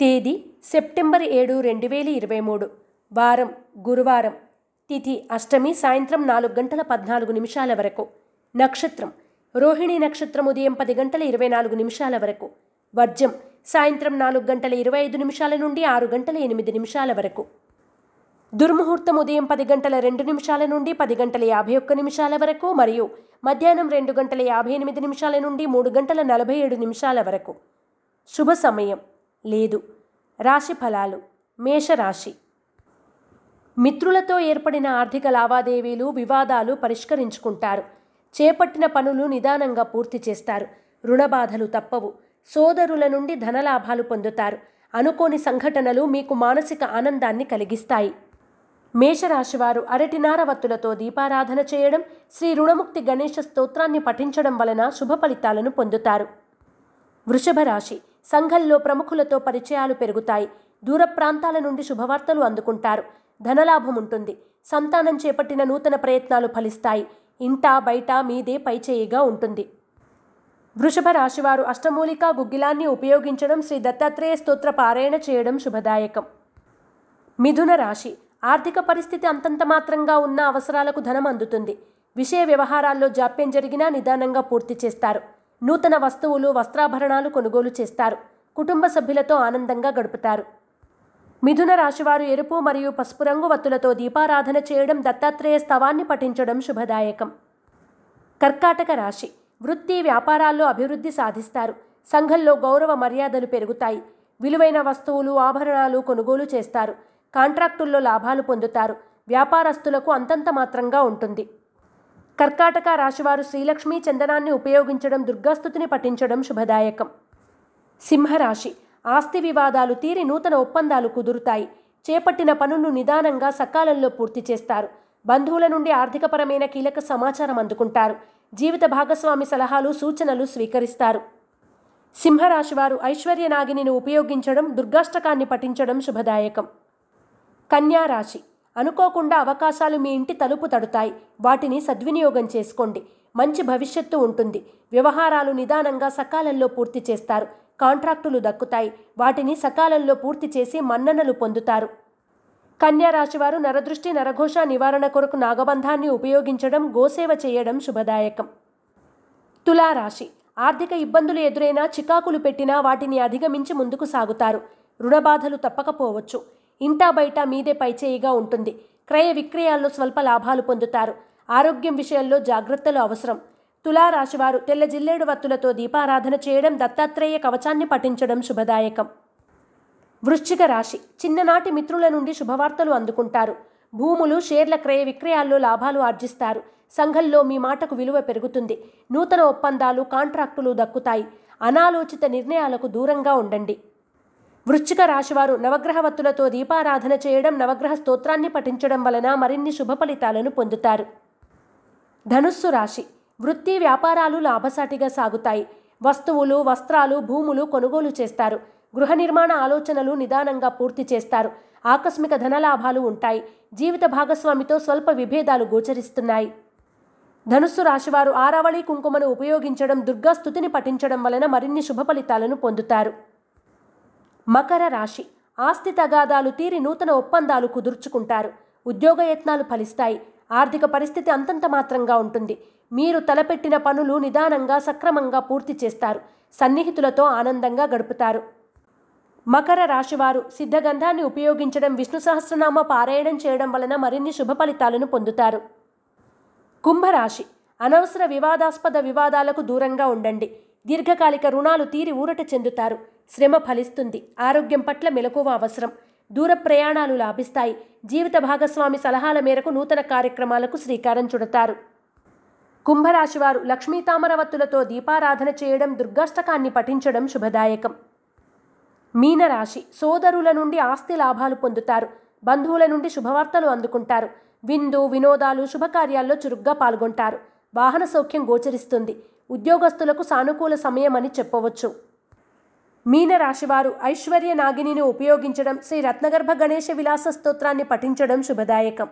తేదీ సెప్టెంబర్ ఏడు రెండు వేల ఇరవై మూడు. వారం గురువారం. తిథి అష్టమి సాయంత్రం నాలుగు గంటల పద్నాలుగు నిమిషాల వరకు. నక్షత్రం. రోహిణి నక్షత్రం ఉదయం పది గంటల ఇరవై నాలుగు నిమిషాల వరకు. వర్జం. సాయంత్రం నాలుగు గంటల ఇరవై ఐదు నిమిషాల నుండి ఆరు గంటల ఎనిమిది నిమిషాల వరకు. దుర్ముహూర్తం ఉదయం పది గంటల రెండు నిమిషాల నుండి పది గంటల యాభై ఒక్క నిమిషాల వరకు మరియు మధ్యాహ్నం రెండు గంటల యాభై ఎనిమిది నిమిషాల నుండి మూడు గంటల నలభై ఏడు నిమిషాల వరకు. శుభ సమయం. లేదు. రాశి ఫలాలు. మేషరాశి. మిత్రులతో ఏర్పడిన ఆర్థిక లావాదేవీలు వివాదాలు పరిష్కరించుకుంటారు. చేపట్టిన పనులు నిదానంగా పూర్తి చేస్తారు. రుణబాధలు తప్పవు. సోదరుల నుండి ధనలాభాలు పొందుతారు. అనుకోని సంఘటనలు మీకు మానసిక ఆనందాన్ని కలిగిస్తాయి. మేషరాశివారు అరటినార వత్తులతో దీపారాధన చేయడం శ్రీ రుణముక్తి గణేష స్తోత్రాన్ని పఠించడం వలన శుభ ఫలితాలను పొందుతారు. వృషభ రాశి సంఘంలో ప్రముఖులతో పరిచయాలు పెరుగుతాయి. దూర ప్రాంతాల నుండి శుభవార్తలు అందుకుంటారు. ధనలాభం ఉంటుంది. సంతానం చేపట్టిన నూతన ప్రయత్నాలు ఫలిస్తాయి. ఇంట బయట మీదే పైచేయిగా ఉంటుంది. వృషభ రాశివారు అష్టమూలికా గుగ్గిలాన్ని ఉపయోగించడం శ్రీ దత్తాత్రేయ స్తోత్ర పారాయణ చేయడం శుభదాయకం. మిథున రాశి. ఆర్థిక పరిస్థితి అంతంత మాత్రంగా ఉన్న అవసరాలకు ధనం అందుతుంది. విషయ వ్యవహారాల్లో జాప్యం జరిగినా నిదానంగా పూర్తి చేస్తారు. నూతన వస్తువులు వస్త్రాభరణాలు కొనుగోలు చేస్తారు. కుటుంబ సభ్యులతో ఆనందంగా గడుపుతారు. మిథున రాశివారు ఎరుపు మరియు పసుపు రంగు వత్తులతో దీపారాధన చేయడం దత్తాత్రేయ స్తవాన్ని పఠించడం శుభదాయకం. కర్కాటక రాశి. వృత్తి వ్యాపారాల్లో అభివృద్ధి సాధిస్తారు. సంఘంలో గౌరవ మర్యాదలు పెరుగుతాయి. విలువైన వస్తువులు ఆభరణాలు కొనుగోలు చేస్తారు. కాంట్రాక్టుల్లో లాభాలు పొందుతారు. వ్యాపారస్తులకు అంతంత మాత్రంగా ఉంటుంది. కర్కాటక రాశివారు శ్రీలక్ష్మీ చందనాన్ని ఉపయోగించడం దుర్గాస్థుతిని పఠించడం శుభదాయకం. సింహరాశి. ఆస్తి వివాదాలు తీరి నూతన ఒప్పందాలు కుదురుతాయి. చేపట్టిన పనులు నిదానంగా సకాలంలో పూర్తి చేస్తారు. బంధువుల నుండి ఆర్థికపరమైన కీలక సమాచారం అందుకుంటారు. జీవిత భాగస్వామి సలహాలు సూచనలు స్వీకరిస్తారు. సింహరాశివారు ఐశ్వర్య నాగిని ఉపయోగించడం దుర్గాష్టకాన్ని పఠించడం శుభదాయకం. కన్యా రాశి అనుకోకుండా అవకాశాలు మీ ఇంటి తలుపు తడుతాయి. వాటిని సద్వినియోగం చేసుకోండి. మంచి భవిష్యత్తు ఉంటుంది. వ్యవహారాలు నిదానంగా సకాలంలో పూర్తి చేస్తారు. కాంట్రాక్టులు దక్కుతాయి. వాటిని సకాలంలో పూర్తి చేసి మన్ననలు పొందుతారు. కన్యారాశివారు నరదృష్టి నరఘోష నివారణ కొరకు నాగబంధాన్ని ఉపయోగించడం గోసేవ చేయడం శుభదాయకం. తులారాశి. ఆర్థిక ఇబ్బందులు ఎదురైనా చికాకులు పెట్టినా వాటిని అధిగమించి ముందుకు సాగుతారు. రుణబాధలు తప్పకపోవచ్చు. ఇంటా బయట మీదే పైచేయిగా ఉంటుంది. క్రయ విక్రయాల్లో స్వల్ప లాభాలు పొందుతారు. ఆరోగ్యం విషయంలో జాగ్రత్తలు అవసరం. తులారాశివారు తెల్ల జిల్లేడు వత్తులతో దీపారాధన చేయడం దత్తాత్రేయ కవచాన్ని పఠించడం శుభదాయకం. వృశ్చిక రాశి. చిన్ననాటి మిత్రుల నుండి శుభవార్తలు అందుకుంటారు. భూములు షేర్ల క్రయ విక్రయాల్లో లాభాలు ఆర్జిస్తారు. సంఘంలో మీ మాటకు విలువ పెరుగుతుంది. నూతన ఒప్పందాలు కాంట్రాక్టులు దక్కుతాయి. అనాలోచిత నిర్ణయాలకు దూరంగా ఉండండి. వృశ్చిక రాశివారు నవగ్రహవత్తులతో దీపారాధన చేయడం నవగ్రహ స్తోత్రాన్ని పఠించడం వలన మరిన్ని శుభ ఫలితాలను పొందుతారు. ధనుస్సు రాశి వృత్తి వ్యాపారాలు లాభసాటిగా సాగుతాయి. వస్తువులు వస్త్రాలు భూములు కొనుగోలు చేస్తారు. గృహ నిర్మాణ ఆలోచనలు నిదానంగా పూర్తి చేస్తారు. ఆకస్మిక ధనలాభాలు ఉంటాయి. జీవిత భాగస్వామితో స్వల్ప విభేదాలు గోచరిస్తున్నాయి. ధనుస్సు రాశివారు ఆరావళి కుంకుమను ఉపయోగించడం దుర్గా స్థుతిని పఠించడం వలన మరిన్ని శుభ ఫలితాలను పొందుతారు. మకర రాశి. ఆస్తి తగాదాలు తీరి నూతన ఒప్పందాలు కుదుర్చుకుంటారు. ఉద్యోగ యత్నాలు ఫలిస్తాయి. ఆర్థిక పరిస్థితి అంతంత మాత్రంగా ఉంటుంది. మీరు తలపెట్టిన పనులు నిదానంగా సక్రమంగా పూర్తి చేస్తారు. సన్నిహితులతో ఆనందంగా గడుపుతారు. మకర రాశివారు సిద్ధగంధాన్ని ఉపయోగించడం విష్ణు సహస్రనామ పారాయణం చేయడం వలన మరిన్ని శుభ ఫలితాలను పొందుతారు. కుంభరాశి. అనవసర వివాదాస్పద వివాదాలకు దూరంగా ఉండండి. దీర్ఘకాలిక రుణాలు తీరి ఊరట చెందుతారు. శ్రమ ఫలిస్తుంది. ఆరోగ్యం పట్ల మెలకువ అవసరం. దూర ప్రయాణాలు లాభిస్తాయి. జీవిత భాగస్వామి సలహాల మేరకు నూతన కార్యక్రమాలకు శ్రీకారం చుడతారు. కుంభరాశివారు లక్ష్మీ తామరవత్తులతో దీపారాధన చేయడం దుర్గాష్టకాన్ని పఠించడం శుభదాయకం. మీనరాశి సోదరుల నుండి ఆస్తి లాభాలు పొందుతారు. బంధువుల నుండి శుభవార్తలు అందుకుంటారు. విందు వినోదాలు శుభకార్యాల్లో చురుగ్గా పాల్గొంటారు. వాహన సౌఖ్యం గోచరిస్తుంది. ఉద్యోగస్తులకు సానుకూల సమయం అని చెప్పవచ్చు. మీనరాశివారు ఐశ్వర్య నాగిని ఉపయోగించడం శ్రీ రత్నగర్భ గణేష విలాస స్తోత్రాన్ని పఠించడం శుభదాయకం.